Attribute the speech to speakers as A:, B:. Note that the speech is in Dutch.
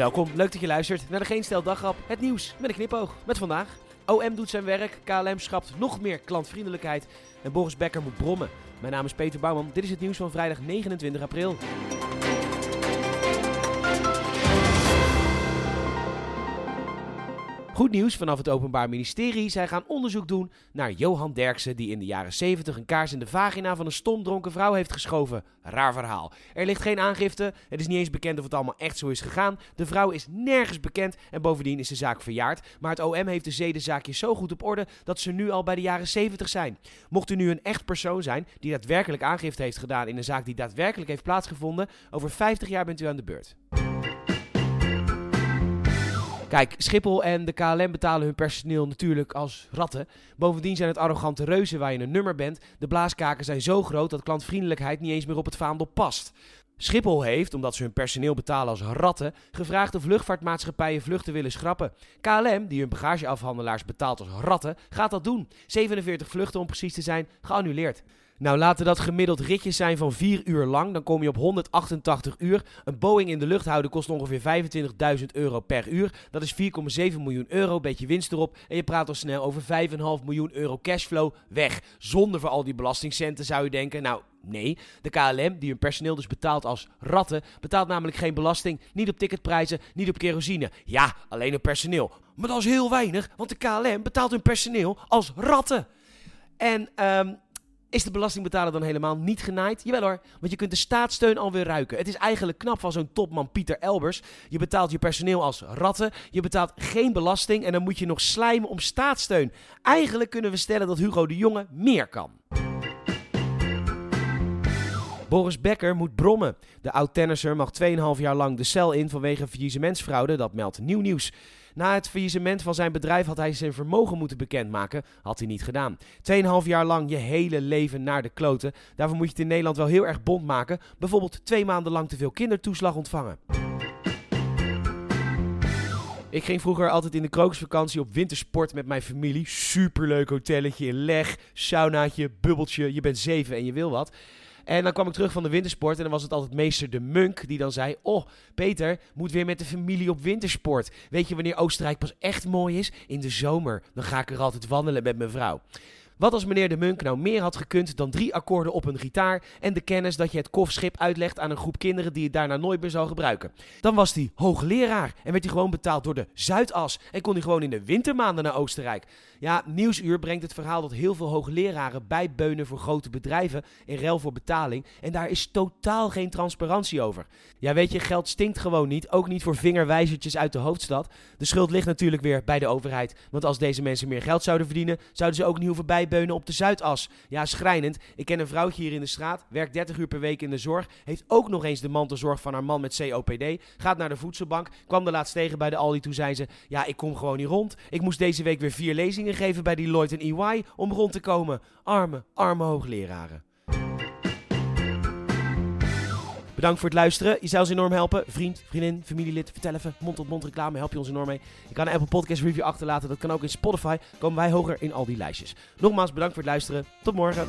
A: Welkom, leuk dat je luistert naar de Geen Stel Daggrap, het nieuws met een knipoog. Met vandaag, OM doet zijn werk, KLM schrapt nog meer klantvriendelijkheid en Boris Becker moet brommen. Mijn naam is Peter Bouwman, dit is het nieuws van vrijdag 29 april. Goed nieuws vanaf het Openbaar Ministerie. Zij gaan onderzoek doen naar Johan Derksen, die in de jaren 70 een kaars in de vagina van een stomdronken vrouw heeft geschoven. Raar verhaal. Er ligt geen aangifte. Het is niet eens bekend of het allemaal echt zo is gegaan. De vrouw is nergens bekend en bovendien is de zaak verjaard. Maar het OM heeft de zedenzaakjes zo goed op orde dat ze nu al bij de jaren 70 zijn. Mocht u nu een echt persoon zijn die daadwerkelijk aangifte heeft gedaan in een zaak die daadwerkelijk heeft plaatsgevonden, over 50 jaar bent u aan de beurt. Kijk, Schiphol en de KLM betalen hun personeel natuurlijk als ratten. Bovendien zijn het arrogante reuzen waar je een nummer bent. De blaaskaken zijn zo groot dat klantvriendelijkheid niet eens meer op het vaandel past. Schiphol heeft, omdat ze hun personeel betalen als ratten, gevraagd of luchtvaartmaatschappijen vluchten willen schrappen. KLM, die hun bagageafhandelaars betaalt als ratten, gaat dat doen. 47 vluchten om precies te zijn, geannuleerd. Nou, laten dat gemiddeld ritjes zijn van 4 uur lang. Dan kom je op 188 uur. Een Boeing in de lucht houden kost ongeveer 25.000 euro per uur. Dat is 4,7 miljoen euro, beetje winst erop. En je praat al snel over 5,5 miljoen euro cashflow weg. Zonder voor al die belastingcenten zou je denken. Nou, Nee, de KLM, die hun personeel dus betaalt als ratten, betaalt namelijk geen belasting, niet op ticketprijzen, niet op kerosine. Ja, alleen op personeel. Maar dat is heel weinig, want de KLM betaalt hun personeel als ratten. En um, is de belastingbetaler dan helemaal niet genaaid? Jawel hoor, want je kunt de staatssteun alweer ruiken. Het is eigenlijk knap van zo'n topman Pieter Elbers. Je betaalt je personeel als ratten, je betaalt geen belasting en dan moet je nog slijmen om staatssteun. Eigenlijk kunnen we stellen dat Hugo de Jonge meer kan. Boris Becker moet brommen. De oud-tennisser mag 2,5 jaar lang de cel in vanwege faillissementsfraude, dat meldt Nieuw Nieuws. Na het faillissement van zijn bedrijf had hij zijn vermogen moeten bekendmaken. Had hij niet gedaan. 2,5 jaar lang je hele leven naar de kloten. Daarvoor moet je het in Nederland wel heel erg bond maken. Bijvoorbeeld twee maanden lang te veel kindertoeslag ontvangen. Ik ging vroeger altijd in de krokusvakantie op wintersport met mijn familie. Superleuk hotelletje in leg, saunaatje, bubbeltje. Je bent zeven en je wil wat. En dan kwam ik terug van de wintersport en dan was het altijd meester de Munk die dan zei... Oh, Peter, moet weer met de familie op wintersport. Weet je wanneer Oostenrijk pas echt mooi is? In de zomer. Dan ga ik er altijd wandelen met mijn vrouw. Wat als meneer de Munk nou meer had gekund dan drie akkoorden op een gitaar en de kennis dat je het kofschip uitlegt aan een groep kinderen die het daarna nooit meer zou gebruiken? Dan was hij hoogleraar en werd hij gewoon betaald door de Zuidas en kon hij gewoon in de wintermaanden naar Oostenrijk. Ja, Nieuwsuur brengt het verhaal dat heel veel hoogleraren bijbeunen voor grote bedrijven in ruil voor betaling en daar is totaal geen transparantie over. Ja, weet je, geld stinkt gewoon niet, ook niet voor vingerwijzertjes uit de hoofdstad. De schuld ligt natuurlijk weer bij de overheid, want als deze mensen meer geld zouden verdienen, zouden ze ook niet hoeven bijbeunen beunen op de Zuidas. Ja, schrijnend. Ik ken een vrouwtje hier in de straat, werkt 30 uur per week in de zorg, heeft ook nog eens de mantelzorg van haar man met COPD, gaat naar de voedselbank, kwam de laatst tegen bij de Aldi, toen zei ze, ja, ik kom gewoon niet rond. Ik moest deze week weer vier lezingen geven bij Lloyd en EY om rond te komen. Arme, arme hoogleraren. Bedankt voor het luisteren. Je zou ons enorm helpen. Vriend, vriendin, familielid, vertel even. Mond-tot-mond reclame help je ons enorm mee. Je kan een Apple Podcast review achterlaten. Dat kan ook in Spotify. Komen wij hoger in al die lijstjes. Nogmaals bedankt voor het luisteren. Tot morgen.